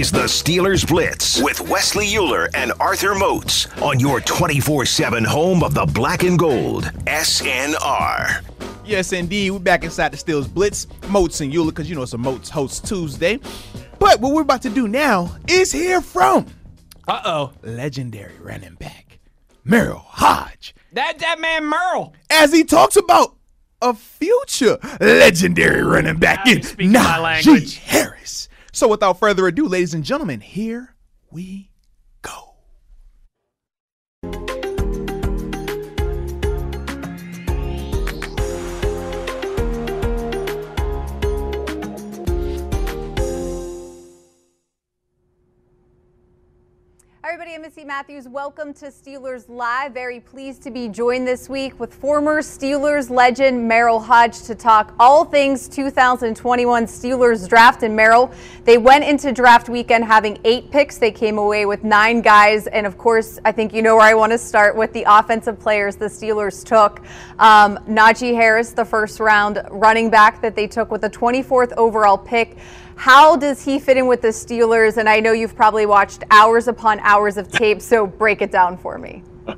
This is the Steelers Blitz with Wesley Euler and Arthur Moats on your 24 7 home of the black and gold, SNR. Yes, indeed. We're back inside the Steelers Blitz. Moats and Euler, because you know it's a Moats Host Tuesday. But what we're about to do now is hear from Uh oh. legendary running back, Merril Hoge, That that man Merle. as he talks about a future legendary running back Now in you speak my Najee. Harris. So without further ado, ladies and gentlemen, here we Matthews. Welcome to Steelers Live. Very pleased to be joined this week with former Steelers legend Merril Hoge to talk all things 2021 Steelers draft. And Merril, they went into draft weekend having eight picks. They came away with nine guys. And of course, I think you know where I want to start with the offensive players the Steelers took. Um, Najee Harris, the first round running back that they took with the 24th overall pick. How does he fit in with the Steelers? And I know you've probably watched hours upon hours of tape, so break it down for me.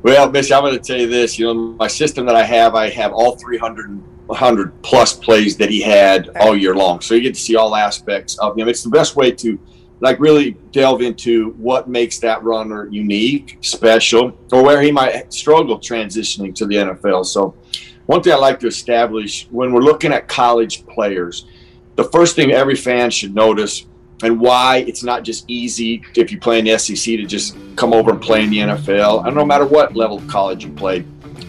Well, Missi, I'm going to tell you this. You know, my system that I have, I have all 300 100 plus plays that he had all year long. So you get to see all aspects of him. It's the best way to like really delve into what makes that runner unique, special, or where he might struggle transitioning to the NFL. So one thing I like to establish when we're looking at college players, the first thing every fan should notice and why it's not just easy if you play in the SEC to just come over and play in the NFL. And no matter what level of college you played,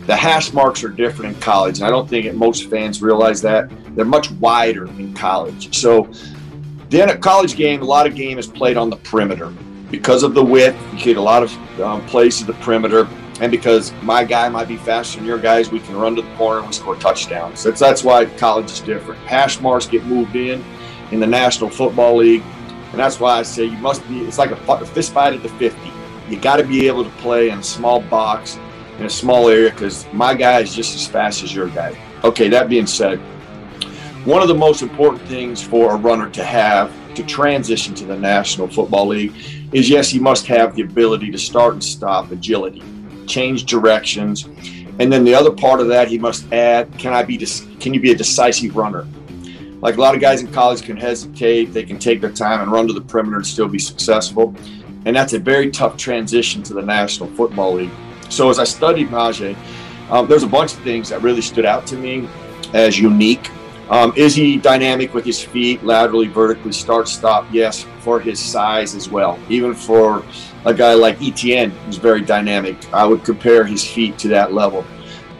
the hash marks are different in college. And I don't think most fans realize that. They're much wider in college. So then a college game, a lot of game is played on the perimeter. Because of the width, you get a lot of um, plays to the perimeter. And because my guy might be faster than your guys, we can run to the corner and we score touchdowns. That's, that's why college is different. Hash marks get moved in in the National Football League. And that's why I say you must be, it's like a fist fight at the 50. You got to be able to play in a small box, in a small area, because my guy is just as fast as your guy. Okay, that being said, one of the most important things for a runner to have to transition to the National Football League is yes, he must have the ability to start and stop agility, change directions, and then the other part of that he must add: can I be? Can you be a decisive runner? Like a lot of guys in college can hesitate, they can take their time and run to the perimeter and still be successful, and that's a very tough transition to the National Football League. So as I studied Najee, um, there's a bunch of things that really stood out to me as unique. Um, is he dynamic with his feet, laterally, vertically, start, stop? Yes, for his size as well. Even for a guy like Etienne, who's very dynamic, I would compare his feet to that level.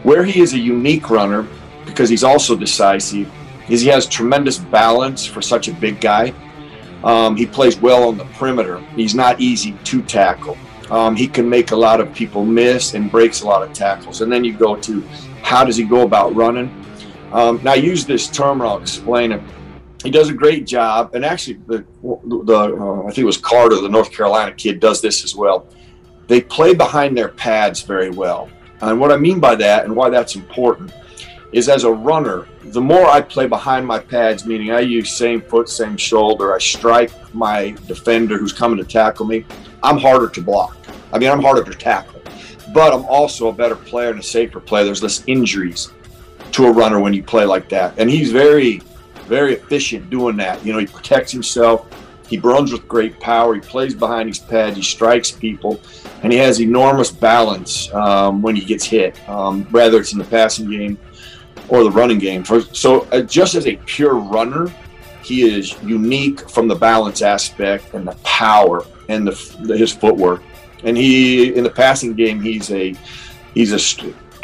Where he is a unique runner, because he's also decisive, is he has tremendous balance for such a big guy. Um, he plays well on the perimeter. He's not easy to tackle. Um, he can make a lot of people miss and breaks a lot of tackles. And then you go to how does he go about running? Um, now I use this term I'll explain it. He does a great job, and actually, the, the uh, I think it was Carter, the North Carolina kid, does this as well. They play behind their pads very well, and what I mean by that, and why that's important, is as a runner, the more I play behind my pads, meaning I use same foot, same shoulder, I strike my defender who's coming to tackle me, I'm harder to block. I mean, I'm harder to tackle, but I'm also a better player and a safer player. There's less injuries to a runner when you play like that. And he's very, very efficient doing that. You know, he protects himself. He runs with great power. He plays behind his pads. He strikes people, and he has enormous balance um, when he gets hit, um, whether it's in the passing game or the running game. So, uh, just as a pure runner, he is unique from the balance aspect and the power and the, his footwork. And he, in the passing game, he's a he's a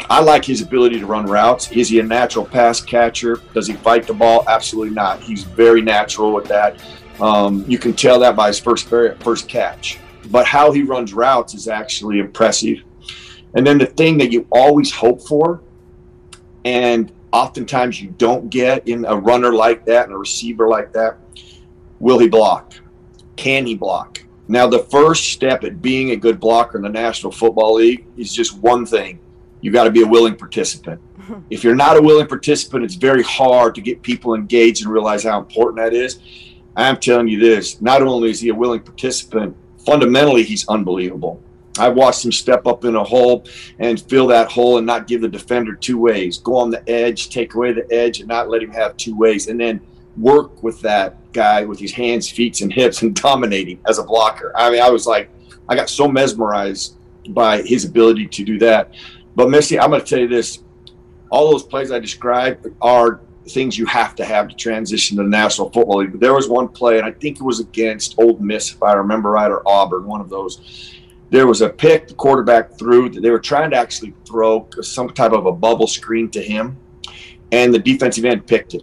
I like his ability to run routes. Is he a natural pass catcher? Does he fight the ball? Absolutely not. He's very natural with that. Um, you can tell that by his first first catch. But how he runs routes is actually impressive. And then the thing that you always hope for, and oftentimes you don't get in a runner like that and a receiver like that, will he block? Can he block? Now, the first step at being a good blocker in the National Football League is just one thing you got to be a willing participant. if you're not a willing participant, it's very hard to get people engaged and realize how important that is. I'm telling you this: not only is he a willing participant, fundamentally he's unbelievable. I've watched him step up in a hole and fill that hole and not give the defender two ways. Go on the edge, take away the edge, and not let him have two ways. And then work with that guy with his hands, feet, and hips and dominating as a blocker. I mean, I was like, I got so mesmerized by his ability to do that. But Missi, I'm going to tell you this: all those plays I described are things you have to have to transition to the National Football League. But there was one play, and I think it was against Ole Miss, if I remember right, or Auburn, one of those. There was a pick the quarterback threw that they were trying to actually throw some type of a bubble screen to him, and the defensive end picked it.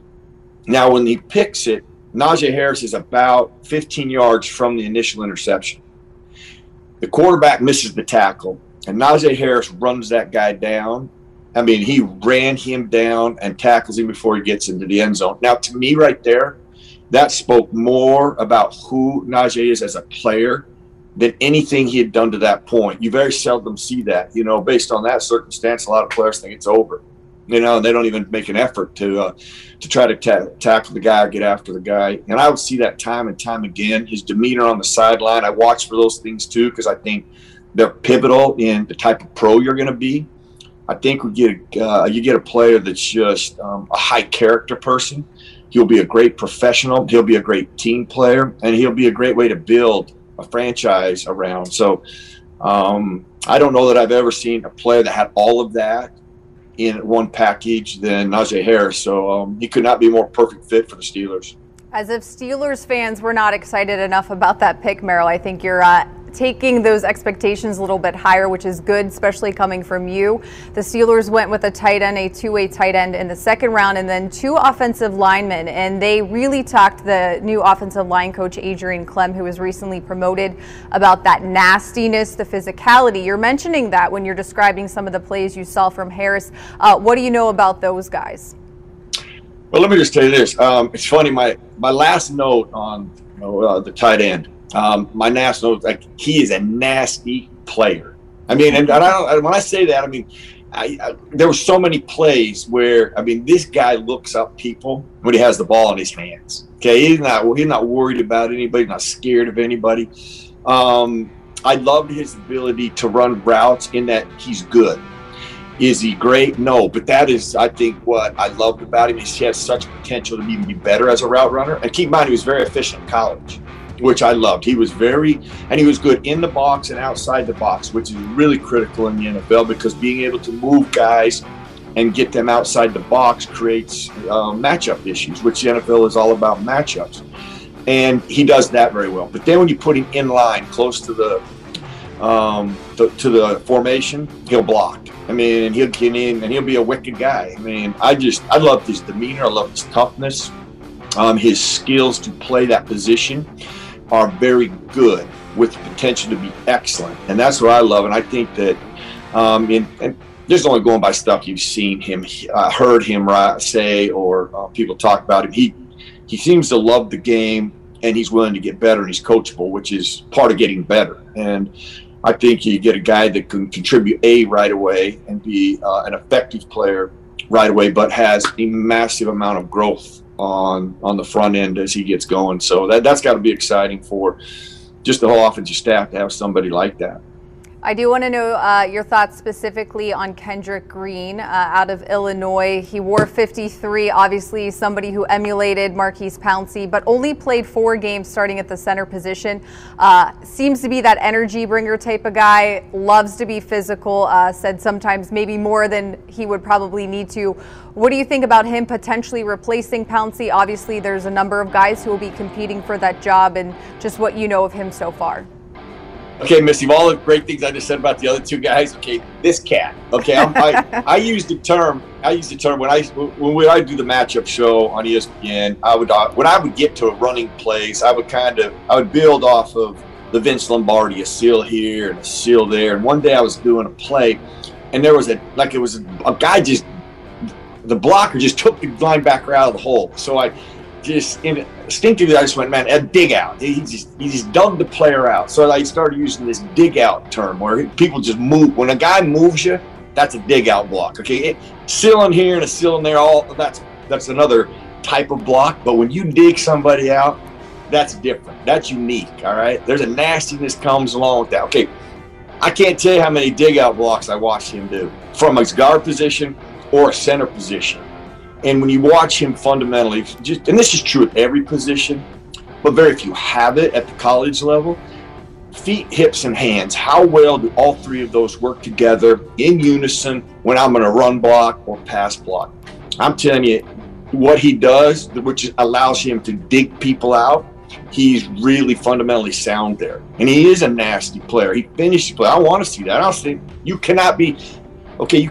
Now, when he picks it, Najee Harris is about 15 yards from the initial interception. The quarterback misses the tackle, and Najee Harris runs that guy down. I mean, he ran him down and tackles him before he gets into the end zone. Now, to me, right there, that spoke more about who Najee is as a player than anything he had done to that point. You very seldom see that. You know, based on that circumstance, a lot of players think it's over. You know, they don't even make an effort to uh, to try to ta- tackle the guy get after the guy. And I would see that time and time again. His demeanor on the sideline, I watch for those things too because I think they're pivotal in the type of pro you're going to be. I think we get uh, you get a player that's just um, a high character person. He'll be a great professional. He'll be a great team player, and he'll be a great way to build a franchise around. So um, I don't know that I've ever seen a player that had all of that in one package than Najee Harris. So um, he could not be more perfect fit for the Steelers. As if Steelers fans were not excited enough about that pick, Merril, I think you're uh, taking those expectations a little bit higher, which is good, especially coming from you. The Steelers went with a tight end, a two way tight end in the second round, and then two offensive linemen. And they really talked the new offensive line coach, Adrian Klemm, who was recently promoted, about that nastiness, the physicality. You're mentioning that when you're describing some of the plays you saw from Harris. Uh, what do you know about those guys? Well, let me just tell you this. Um, it's funny. My my last note on you know, uh, the tight end um, my national, like he is a nasty player. I mean, and, and I when I say that, I mean, I, I, there were so many plays where I mean, this guy looks up people when he has the ball in his hands. Okay, he's not he's not worried about anybody, not scared of anybody. Um, I loved his ability to run routes in that he's good. Is he great? No, but that is, I think, what I loved about him. He has such potential to even be better as a route runner. And keep in mind, he was very efficient in college which I loved. He was very, and he was good in the box and outside the box, which is really critical in the NFL because being able to move guys and get them outside the box creates uh, matchup issues, which the NFL is all about matchups. And he does that very well. But then when you put him in line, close to the, um, the to the formation, he'll block. I mean, and he'll get in and he'll be a wicked guy. I mean, I just I love his demeanor. I love his toughness, um, his skills to play that position are very good with the potential to be excellent. And that's what I love. And I think that, um, in, and just only going by stuff you've seen him, uh, heard him say, or uh, people talk about him. He he seems to love the game, and he's willing to get better, and he's coachable, which is part of getting better. And I think you get a guy that can contribute a right away and be uh, an effective player right away, but has a massive amount of growth on on the front end as he gets going. So that that's got to be exciting for just the whole offensive staff to have somebody like that. I do want to know uh, your thoughts specifically on Kendrick Green uh, out of Illinois. He wore 53, obviously somebody who emulated Maurkice Pouncey, but only played four games starting at the center position. Uh, seems to be that energy bringer type of guy, loves to be physical, uh, said sometimes maybe more than he would probably need to. What do you think about him potentially replacing Pouncey? Obviously, there's a number of guys who will be competing for that job, and just what you know of him so far. Okay, Missi, of all the great things I just said about the other two guys, okay, this cat. Okay, I'm, i I use the term. I use the term when I when I do the matchup show on ESPN. I would uh, when I would get to a running place, I would kind of I would build off of the Vince Lombardi, a seal here and a seal there. And one day I was doing a play, and there was a like it was a, a guy just the blocker just took the linebacker out of the hole. So I just instinctively, I just went, man, a dig out. He just he just dug the player out. So I started using this dig out term where people just move. When a guy moves you, that's a dig out block. Okay, it, sealing here and a sealing there, all that's that's another type of block. But when you dig somebody out, that's different. That's unique. All right. There's a nastiness comes along with that. Okay. I can't tell you how many dig out blocks I watched him do from his guard position or a center position. And when you watch him fundamentally, just and this is true at every position, but very few have it at the college level. Feet, hips, and hands. How well do all three of those work together in unison when I'm going to run block or pass block? I'm telling you, what he does, which allows him to dig people out, he's really fundamentally sound there. And he is a nasty player. He finishes play. I want to see that. I don't think you cannot be okay. You,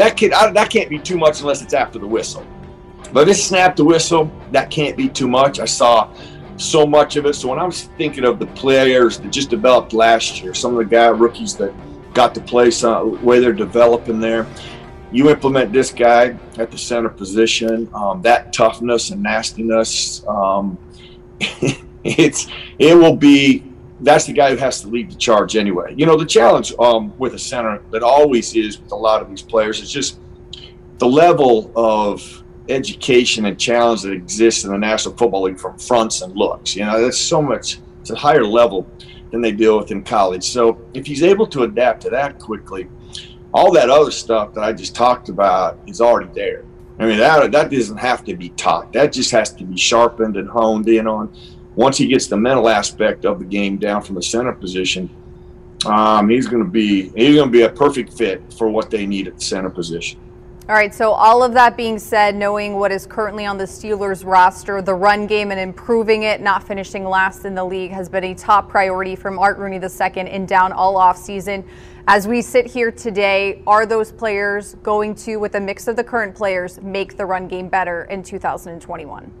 that kid I, that can't be too much unless it's after the whistle. But if it's snap the whistle, that can't be too much. I saw so much of it. So when I was thinking of the players that just developed last year, some of the guy rookies that got to play, some way they're developing there you implement this guy at the center position, um, that toughness and nastiness, um, it's it will be that's the guy who has to lead the charge anyway. You know, the challenge um, with a center that always is with a lot of these players is just the level of education and challenge that exists in the National Football League from fronts and looks. You know, that's so much. It's a higher level than they deal with in college. So if he's able to adapt to that quickly all that other stuff that I just talked about is already there. I mean, that, that doesn't have to be taught. That just has to be sharpened and honed in on. Once he gets the mental aspect of the game down from the center position, um, he's going to be he's going to be a perfect fit for what they need at the center position. All right, so all of that being said, knowing what is currently on the Steelers roster, the run game and improving it, not finishing last in the league, has been a top priority from Art Rooney II in down all offseason. As we sit here today, are those players going to, with a mix of the current players, make the run game better in 2021?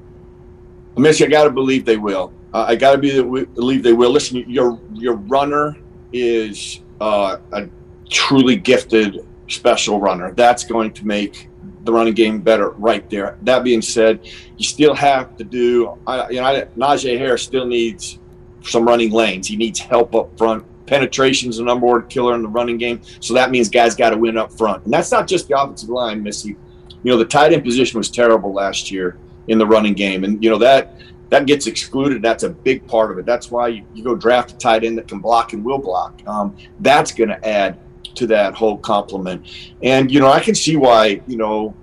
Missi, I got to believe they will. Uh, I got to believe they will. Listen, your your runner is uh, a truly gifted, special runner. That's going to make the running game better right there. That being said, you still have to do. I, you know, Najee Harris still needs some running lanes. He needs help up front penetration is the number one killer in the running game. So that means guys got to win up front. And that's not just the offensive line, Missi. You know, the tight end position was terrible last year in the running game. And, you know, that that gets excluded. That's a big part of it. That's why you, you go draft a tight end that can block and will block. Um, that's going to add to that whole complement. And, you know, I can see why, you know,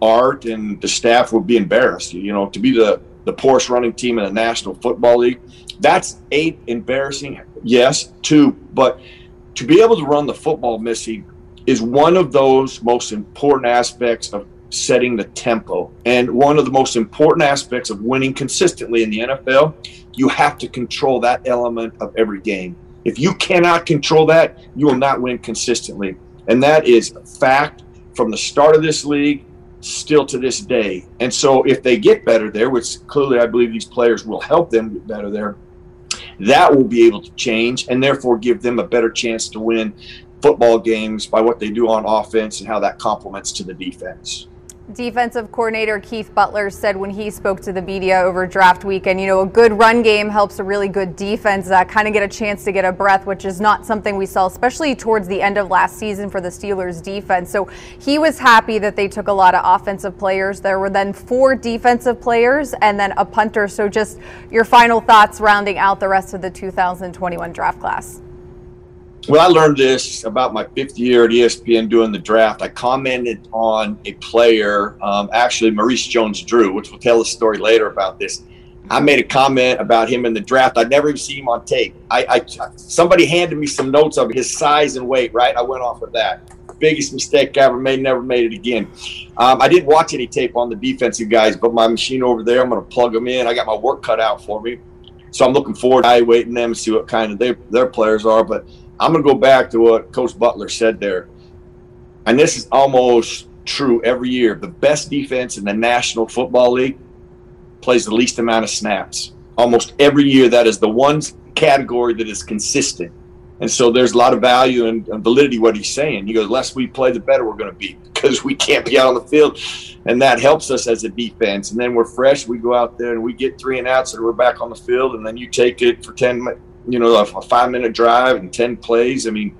Art and the staff would be embarrassed, you know, to be the, the poorest running team in the National Football League. That's eight embarrassing yes, two, but to be able to run the football, Missi, is one of those most important aspects of setting the tempo. And one of the most important aspects of winning consistently in the NFL, you have to control that element of every game. If you cannot control that, you will not win consistently. And that is fact from the start of this league still to this day. And so if they get better there, which clearly I believe these players will help them get better there, that will be able to change and therefore give them a better chance to win football games by what they do on offense and how that complements to the defense. Defensive coordinator Keith Butler said when he spoke to the media over draft weekend, you know, a good run game helps a really good defense uh, kind of get a chance to get a breath, which is not something we saw, especially towards the end of last season for the Steelers defense. So he was happy that they took a lot of offensive players. There were then four defensive players and then a punter. So just your final thoughts rounding out the rest of the 2021 draft class. Well, I learned this about my fifth year at ESPN doing the draft. I commented on a player, um, actually Maurice Jones-Drew, which will tell a story later about this. I made a comment about him in the draft. I'd never even seen him on tape. I, I somebody handed me some notes of his size and weight. Right, I went off of that. Biggest mistake I ever made. Never made it again. Um, I didn't watch any tape on the defensive guys, but my machine over there, I'm going to plug them in. I got my work cut out for me, so I'm looking forward to evaluating them see what kind of they, their players are. But I'm going to go back to what Coach Butler said there. And this is almost true every year. The best defense in the National Football League plays the least amount of snaps. Almost every year, that is the one category that is consistent. And so there's a lot of value and, validity what he's saying. He goes, less we play, the better we're going to be because we can't be out on the field. And that helps us as a defense. And then we're fresh. We go out there and we get three and outs and we're back on the field. And then you take it for 10, you know, a, five minute drive and 10 plays. I mean,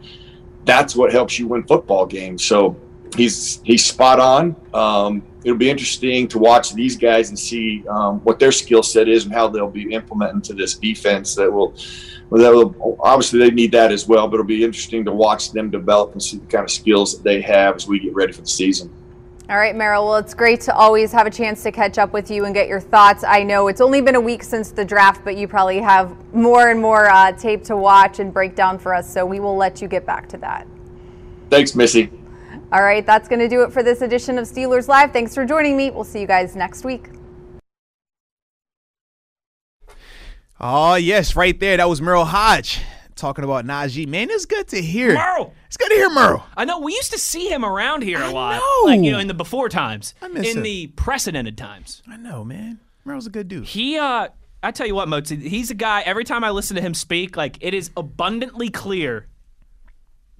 that's what helps you win football games. So he's he's spot on. Um, it'll be interesting to watch these guys and see um, what their skill set is and how they'll be implementing to this defense. That will, well, that will obviously they need that as well. But it'll be interesting to watch them develop and see the kind of skills that they have as we get ready for the season. All right, Merril. Well, it's great to always have a chance to catch up with you and get your thoughts. I know it's only been a week since the draft, but you probably have more and more uh, tape to watch and break down for us. So we will let you get back to that. Thanks, Missi. All right, that's going to do it for this edition of Steelers Live. Thanks for joining me. We'll see you guys next week. Oh, yes, right there. That was Merle Hoge talking about Najee. Man, it's good to hear. Merle. It's good to hear Merle. I know we used to see him around here a I lot, know. like you know, in the before times, I miss in him. the precedented times. I know, man. Merle's a good dude. He, uh, I tell you what, Mozi, he's a guy. Every time I listen to him speak, like it is abundantly clear.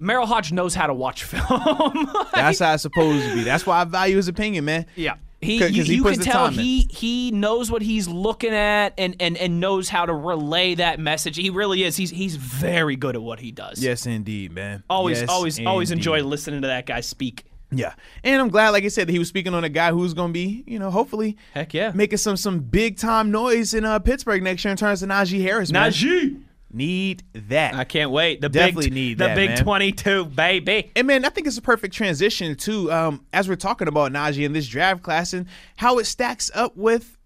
Merril Hoge knows how to watch film. That's how it's supposed to be. That's why I value his opinion, man. Yeah. He, 'Cause you, he you can tell he he knows what he's looking at and, and and knows how to relay that message. He really is. He's he's very good at what he does. Yes, indeed, man. Always Yes, always always enjoy listening to that guy speak. Yeah, and I'm glad, like I said, that he was speaking on a guy who's going to be, you know, hopefully Heck yeah. making some some big time noise in uh, Pittsburgh next year in terms of Najee Harris. Man. Need that. I can't wait. The Definitely big need the that, big man. 22 baby. And man, I think it's a perfect transition too, um, as we're talking about Najee in this draft class and how it stacks up with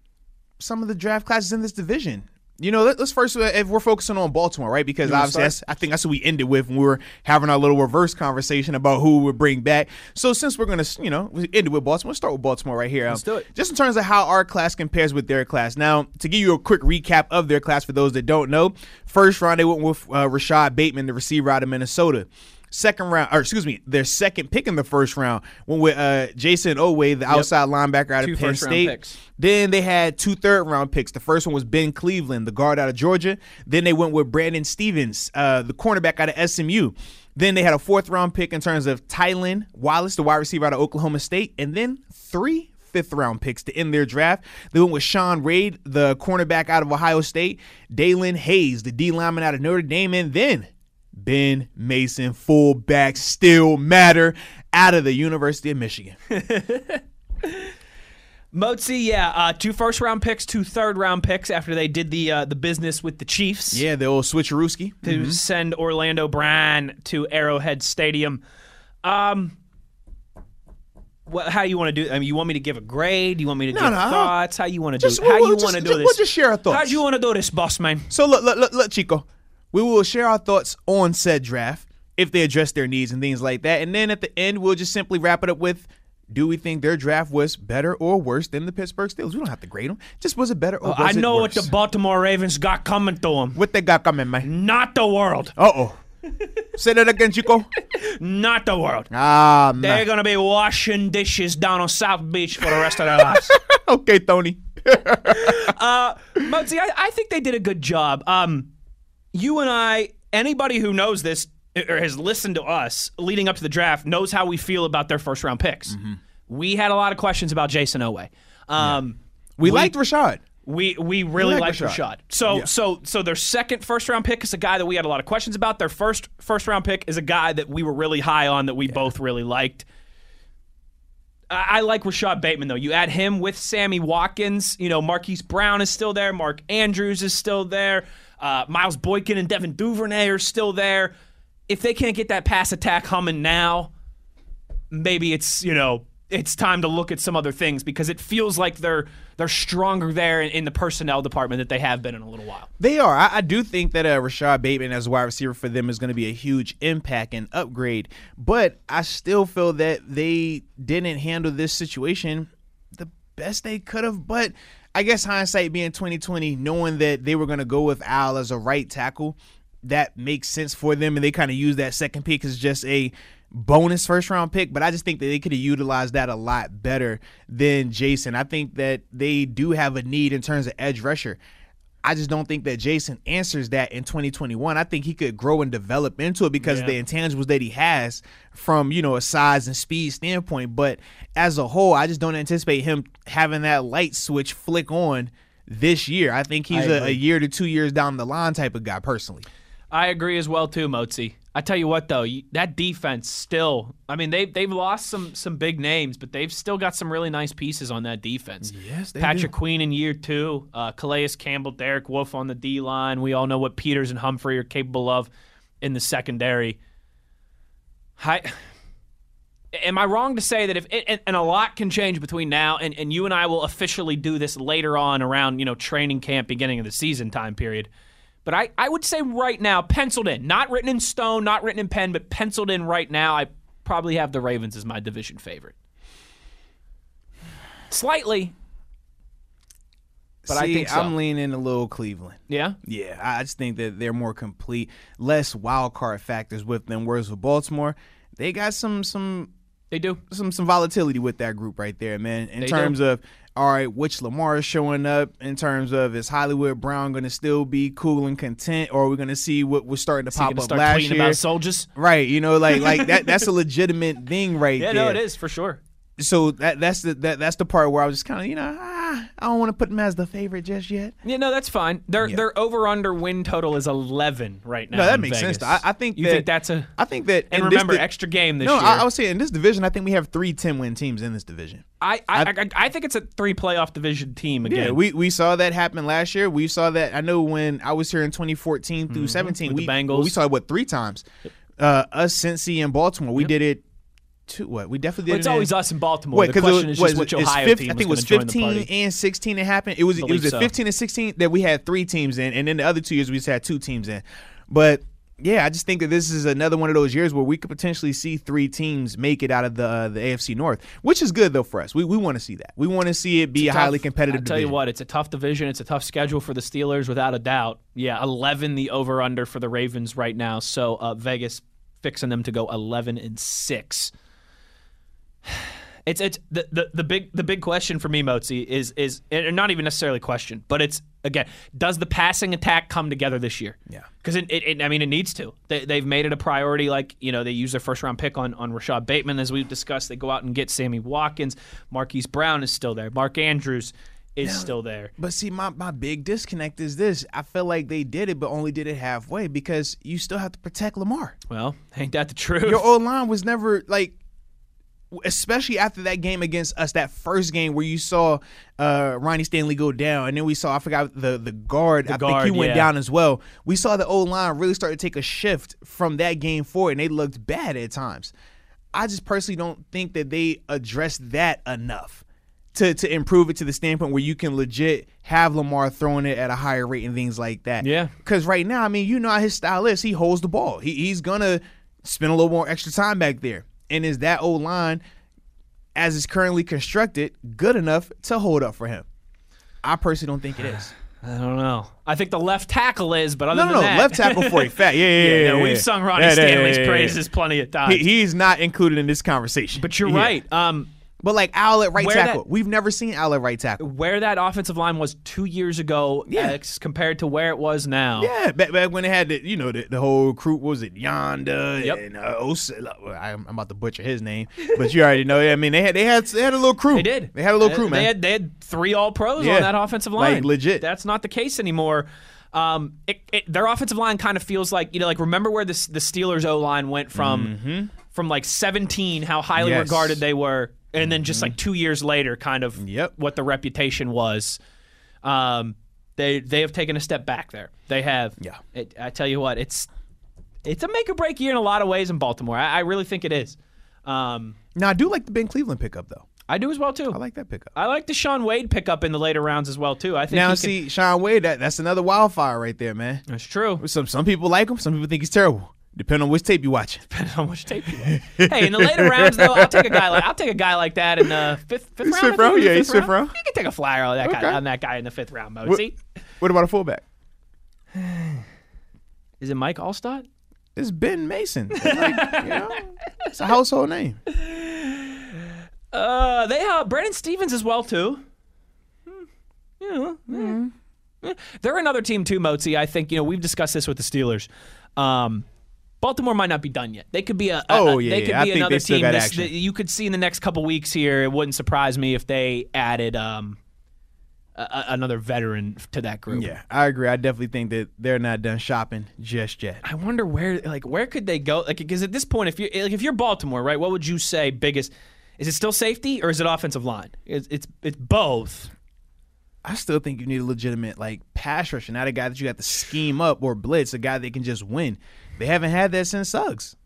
some of the draft classes in this division. You know, let, us first, uh, if we're focusing on Baltimore, right? Because obviously, that's, I think that's what we ended with when we were having our little reverse conversation about who we would bring back. So since we're gonna, you know, we ended with Baltimore, let's start with Baltimore right here. Let's do it. Just in terms of how our class compares with their class. Now, to give you a quick recap of their class for those that don't know, first round they went with uh, Rashod Bateman, the receiver out of Minnesota. Second round, or excuse me, their second pick in the first round when with uh, Jayson Oweh, the outside linebacker out Two of Penn State. Then they had two third round picks. The first one was Ben Cleveland, the guard out of Georgia. Then they went with Brandon Stephens, uh, the cornerback out of SMU. Then they had a fourth round pick in terms of Tylan Wallace, the wide receiver out of Oklahoma State. And then three fifth round picks to end their draft. They went with Shaun Wade, the cornerback out of Ohio State, Daelin Hayes, the D lineman out of Notre Dame, and then Ben Mason, fullback, still matter, out of the University of Michigan. Mozi, yeah, uh, two first round picks, two third round picks after they did the uh, the business with the Chiefs Yeah, the old switcherooski. to send Orlando Brown to Arrowhead Stadium. Um, what, how you want to do? I mean, you want me to give a grade? Do you want me to No, give no. thoughts? How you want to do? Just-? How we'll- you we'll want to do we'll just share our thoughts. How do you want to do this, boss man? So look, look, look, look, Chico, we will share our thoughts on said draft if they address their needs and things like that, and then at the end we'll just simply wrap it up with. Do we think their draft was better or worse than the Pittsburgh Steelers? We don't have to grade them. Just was it better or was I know what the Baltimore Ravens got coming to them. what they got coming, man. Not the world. Uh oh. Say that again, Chico. Not the world. Ah, They're gonna be washing dishes down on South Beach for the rest of their lives. okay, Tony. uh, Muggsy, I, I think they did a good job. Um, you and I, anybody who knows this or has listened to us leading up to the draft knows how we feel about their first round picks. Mm-hmm. We had a lot of questions about Jayson Oweh. Um, We, liked Rashod. We we really like like Rashod. Rashod. So Yeah. so so their second first round pick is a guy that we had a lot of questions about. Their first first round pick is a guy that we were really high on that we both really liked. I, I like Rashod Bateman though. You add him with Sammy Watkins. You know Marquise Brown is still there. Mark Andrews is still there. Uh, Miles Boykin and Devin Duvernay are still there. If they can't get that pass attack humming now, maybe it's you know it's time to look at some other things because it feels like they're they're stronger there in, in the personnel department that they have been in a little while. They are. I, I do think that uh, Rashod Bateman as a wide receiver for them is going to be a huge impact and upgrade. But I still feel that they didn't handle this situation the best they could have. But I guess hindsight being 2020, knowing that they were going to go with Al as a right tackle, that makes sense for them, and they kind of use that second pick as just a bonus first round pick, but I just think that they could have utilized that a lot better than Jayson. I think that they do have a need in terms of edge rusher. I just don't think that Jayson answers that in 2021. I think he could grow and develop into it because of the intangibles that he has from, you know, a size and speed standpoint. But as a whole, I just don't anticipate him having that light switch flick on this year. I think he's a, a year to two years down the line type of guy personally. I agree as well too, Mozi. I tell you what, though, you, that defense still. I mean, they they've lost some some big names, but they've still got some really nice pieces on that defense. Yes, they Patrick do. Queen in year two, uh, Calais Campbell, Derek Wolfe on the D line. We all know what Peters and Humphrey are capable of in the secondary. Hi. Am I wrong to say that if and, and a lot can change between now and, and you and I will officially do this later on around you know training camp beginning of the season time period, but I, I would say right now penciled in not written in stone not written in pen but penciled in right now I probably have the Ravens as my division favorite slightly but I think so. I'm leaning a little Cleveland. yeah Yeah, I just think that they're more complete, less wild card factors with them. Whereas with Baltimore, they got some some they do some some volatility with that group right there, man. In They terms of all right, which Lamar is showing up. In terms of is Hollywood Brown going to still be cool and content, or are we going to see what was starting to pop up last year? about soldiers right, you know, like like that. That's a legitimate thing right yeah there. no it is for sure So that that's the that, that's the part where I was just kind of you know ah, I don't want to put them as the favorite just yet. Yeah, no, that's fine. Their Yeah. their over under win total is eleven right now. No, that in makes Vegas. sense. I, I think you that, think that's a I think that and in this remember di- extra game this no, year. I, I was saying in this division, I think we have three 10 win teams in this division. I I, I, I think it's a three playoff division team again. Yeah, we, we saw that happen last year. We saw that. I know when I was here in 2014 through 17, Mm-hmm. With we the Bengals. well, we saw it what three times. Uh, us, Cincy, and Baltimore. We did it. Two what? We definitely did Well, it's always us in Baltimore. Wait, the question it is was, just which it's Ohio 50 team I think it was was gonna join the 15 and 16 that happened. It was it was so. 15 and 16 that we had three teams in, and then the other two years we just had two teams in. But yeah, I just think that this is another one of those years where we could potentially see three teams make it out of the uh, the AFC North, which is good though for us. We we want to see that. We want to see it be a Tough- highly competitive. I tell you what, it's a tough division. It's a tough schedule for the Steelers, without a doubt. Yeah, eleven the over under for the Ravens right now. So uh, Vegas fixing them to go eleven and six. It's it's the, the, the big the big question for me, Motzi, is is and not even necessarily question, but it's again, does the passing attack come together this year? Yeah. because it, it, it- I mean it needs to. They, they've made it a priority. Like you know, they use their first round pick on on Rashod Bateman, as we've discussed. They go out and get Sammy Watkins. Marquise Brown is still there. Mark Andrews is still there. But see, my, my big disconnect is this. I feel like they did it, but only did it halfway because you still have to protect Lamar. Well, ain't that the truth? Your O line was never like, especially after that game against us, that first game where you saw uh, Ronnie Stanley go down, and then we saw I forgot the the guard. I think he went yeah. down as well. We saw the O line really start to take a shift from that game forward, and they looked bad at times. I just personally don't think that they addressed that enough to to improve it to the standpoint where you can legit have Lamar throwing it at a higher rate and things like that. Yeah. Because right now, I mean, you know how his style is. He holds the ball. He, he's gonna spend a little more extra time back there. And is that O line, as it's currently constructed, good enough to hold up for him? I personally don't think it is. I don't know. I think the left tackle is, but other No, than no, no. that, Left tackle for a fact. Yeah, yeah, yeah. yeah, yeah, no, yeah. we've sung Ronnie Yeah, yeah, Stanley's yeah, yeah, yeah. praises plenty of times. He, he's not included in this conversation. but you're Yeah. right. Um, But like Al at right Where tackle, that- we've never seen Al at right tackle. where that offensive line was two years ago, Yeah. compared to where it was now. Yeah, back, back when it had the you know the, the whole crew was it Yanda Yep. and uh, Os- I'm about to butcher his name, but you already know. I mean they had they had they had a little crew. They did. They had a little Uh, crew, man. They had they had three All Pros Yeah. on that offensive Like, line. legit. That's not the case anymore. Um, it, it, their offensive line kind of feels like you know, like remember where the the Steelers O line went from from like 17, how highly Mm-hmm. Yes. Mm-hmm. regarded they were, and then just like two years later, kind of Yep. what the reputation was. Um, they they have taken a step back there. They have. Yeah. It, I tell you what, it's it's a make or break year in a lot of ways in Baltimore. I, I really think it is. Um, now I do like the Ben Cleveland pickup though. I do as well too. I like that pickup. I like the Shaun Wade pickup in the later rounds as well too. I think Now he can- see Shaun Wade, that that's another wildfire right there, man. that's true. Some some people like him, some people think he's terrible. Depending on which tape you watch. Depending on which tape you want. hey, in the later rounds though, I'll take a guy like I'll take a guy like that in the fifth fifth round. I Fifth round? Yeah, he's fifth round. You can take a flyer on that guy on that guy in the fifth round mode. What, what about a fullback? is it Mike Alstott? It's Ben Mason. It's like, you know, it's a household name. Uh, they have Brandon Stephens as well too. Hmm. Yeah, yeah. Yeah. They're another team too, Mozi. I think you know we've discussed this with the Steelers. Um, Baltimore might not be done yet. They could be a, a- Oh, yeah, they could yeah. I be think another team this- action. you could see in the next couple weeks here. It wouldn't surprise me if they added um, a- another veteran to that group. Yeah, I agree. I definitely think that they're not done shopping just yet. I wonder where like where could they go? Like because at this point, if you like if you're Baltimore, right, what would you say biggest? Is it still safety or is it offensive line? It's it's, it's both. I still think you need a legitimate like pass rusher, not a guy that you have to scheme up or blitz, a guy that can just win. They haven't had that since Suggs.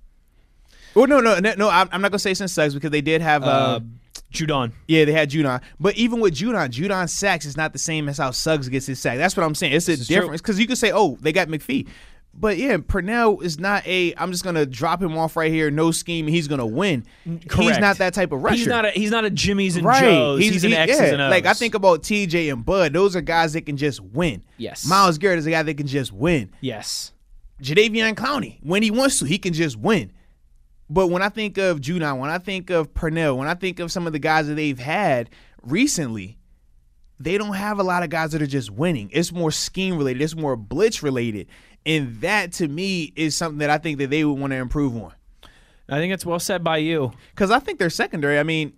Well, no, no, no, no. I'm I'm not gonna say since Suggs because they did have. Uh, Uh, Judon. yeah, they had Judon, but even with Judon, Judon sacks is not the same as how Suggs gets his sack. That's what I'm saying. It's a difference because you could say, oh, they got McPhee, but yeah, Pernell is not a. I'm just gonna drop him off right here, no scheme, he's gonna win. He's not that type of rusher. He's not a he's not a Jimmy's and right. Joe's. He's, an he- X's yeah. and O's. Like I think about TJ and Bud. Those are guys that can just win. Yes. Myles Garrett is a guy that can just win. yes. Jadeveon Clowney, when he wants to, he can just win. But when I think of Judon, when I think of Pernell, when I think of some of the guys that they've had recently, they don't have a lot of guys that are just winning. It's more scheme related. It's more blitz related, and that to me is something that I think that they would want to improve on. I think it's well said by you. Because I think their secondary. I mean,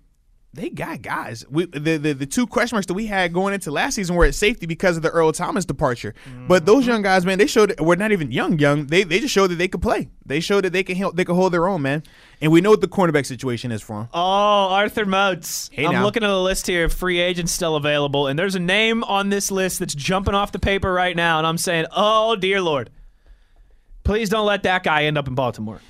they got guys. We the, the the two question marks that we had going into last season were at safety because of the Earl Thomas departure. But those young guys, man, they showed we're not even young, young. They they just showed that they could play. They showed that they can help, they can hold their own, man. And we know what the cornerback situation is for them. Oh, Arthur Moats. Hey, I'm now. looking at the list here of free agents still available, and there's a name on this list that's jumping off the paper right now, and I'm saying, oh dear lord, please don't let that guy end up in Baltimore.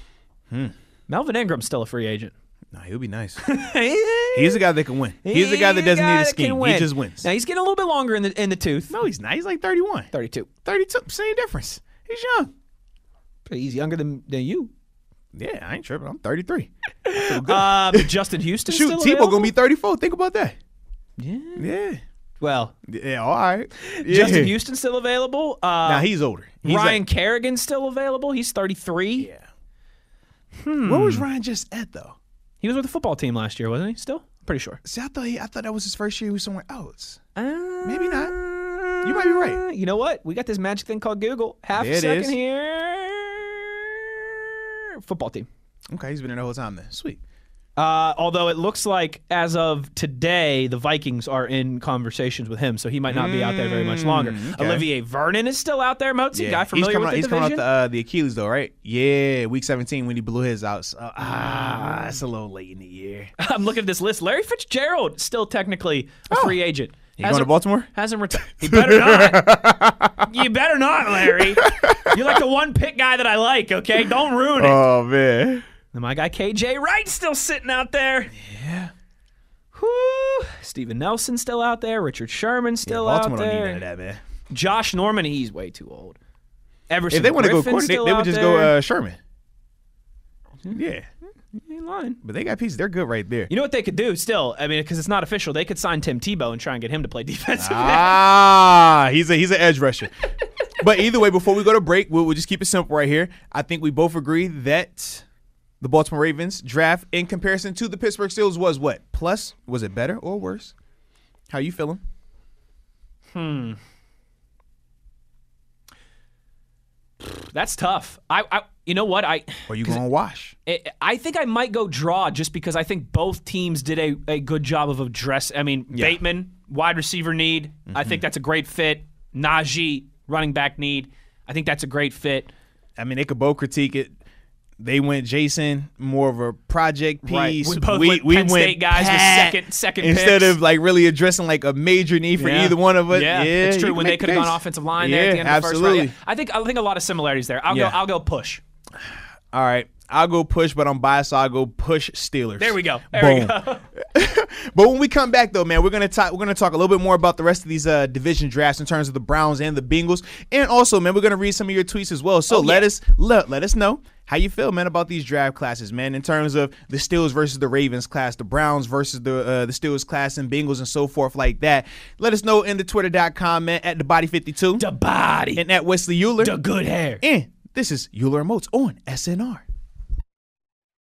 Hmm. Melvin Ingram's still a free agent. Nah, he'll be nice. He's a guy that can win. He's a guy that doesn't need a scheme. He just wins. Now he's getting a little bit longer in the in the tooth. no, he's not. He's like 31. 32. 32, same difference. He's young. But he's younger than, than you. Yeah, I ain't tripping. I'm 33. Um, Justin Houston. Shoot, still Tebow available? gonna be 34. Think about that. Yeah. Yeah. Well, Yeah, all right. Yeah. Justin Houston still available. Uh, Now he's older. He's Ryan like- Kerrigan still available. He's 33. Yeah. Where was Ryan just at though? He was with the football team last year, wasn't he? Still, pretty sure. See, I thought he, I thought that was his first year. He was somewhere else. Uh, Maybe not. You might be right. You know what? We got this magic thing called Google. Half There a it second is. here. Football team. Okay, he's been there the whole time then. Sweet. Uh, although it looks like as of today, the Vikings are in conversations with him, so he might not be out there very much longer. okay. Olivier Vernon is still out there. Mozi, guy he's familiar coming with out, the he's division. coming out the, uh, the Achilles though, right? Yeah, week 17 when he blew his out. So, ah, that's a little late in the year. I'm looking at this list. Larry Fitzgerald still technically a free agent. He going to Baltimore? Hasn't retired. He better not. you better not, Larry. You're like the one pick guy that I like. Okay, don't ruin it. Oh man. And my guy KJ Wright still sitting out there. Yeah. Whoo. Steven Nelson still out there. Richard Sherman still Baltimore out there. don't need none of that, man. Josh Norman, he's way too old. Everson If they want to go quarter, they, they would just there. go uh, Sherman. Yeah, He ain't lying. but they got pieces. They're good right there. You know what they could do still? I mean, because it's not official, they could sign Tim Tebow and try and get him to play defensive. Ah, he's a he's an edge rusher. but either way, before we go to break, we'll, we'll just keep it simple right here. I think we both agree that the Baltimore Ravens draft, in comparison to the Pittsburgh Steelers, was what plus? Was it better or worse? How you feeling? Hmm. That's tough. I, I, you know what? I, Or you going to wash? I- I think I might go draw just because I think both teams did a, a good job of address. I mean, Bateman, wide receiver need. I Mm-hmm. think that's a great fit. Najee, running back need. I think that's a great fit. I mean, they could both critique it. They went Jayson, more of a project piece. Right. We both went Penn State guys with second- second instead picks. of like really addressing like a major need for Yeah. either one of us. Yeah, Yeah, it's true. When they could have gone offensive line yeah, there at the end absolutely. of the first round. I think I think a lot of similarities there. I'll go. I'll go push. All right, I'll go push, but I'm biased, so I'll go push Steelers. There we go. There we go. But when we come back, though, man, we're gonna talk. We're gonna talk a little bit more about the rest of these uh, division drafts in terms of the Browns and the Bengals, and also, man, we're gonna read some of your tweets as well. So Oh, let us let, let us know how you feel, man, about these draft classes, man, in terms of the Steelers versus the Ravens class, the Browns versus the uh, the Steelers class, and Bengals and so forth like that. Let us know in the Twitter.com, man, at the Body Fifty Two the body. and at Wesley Euler. The good hair. And this is Euler Moats on SNR.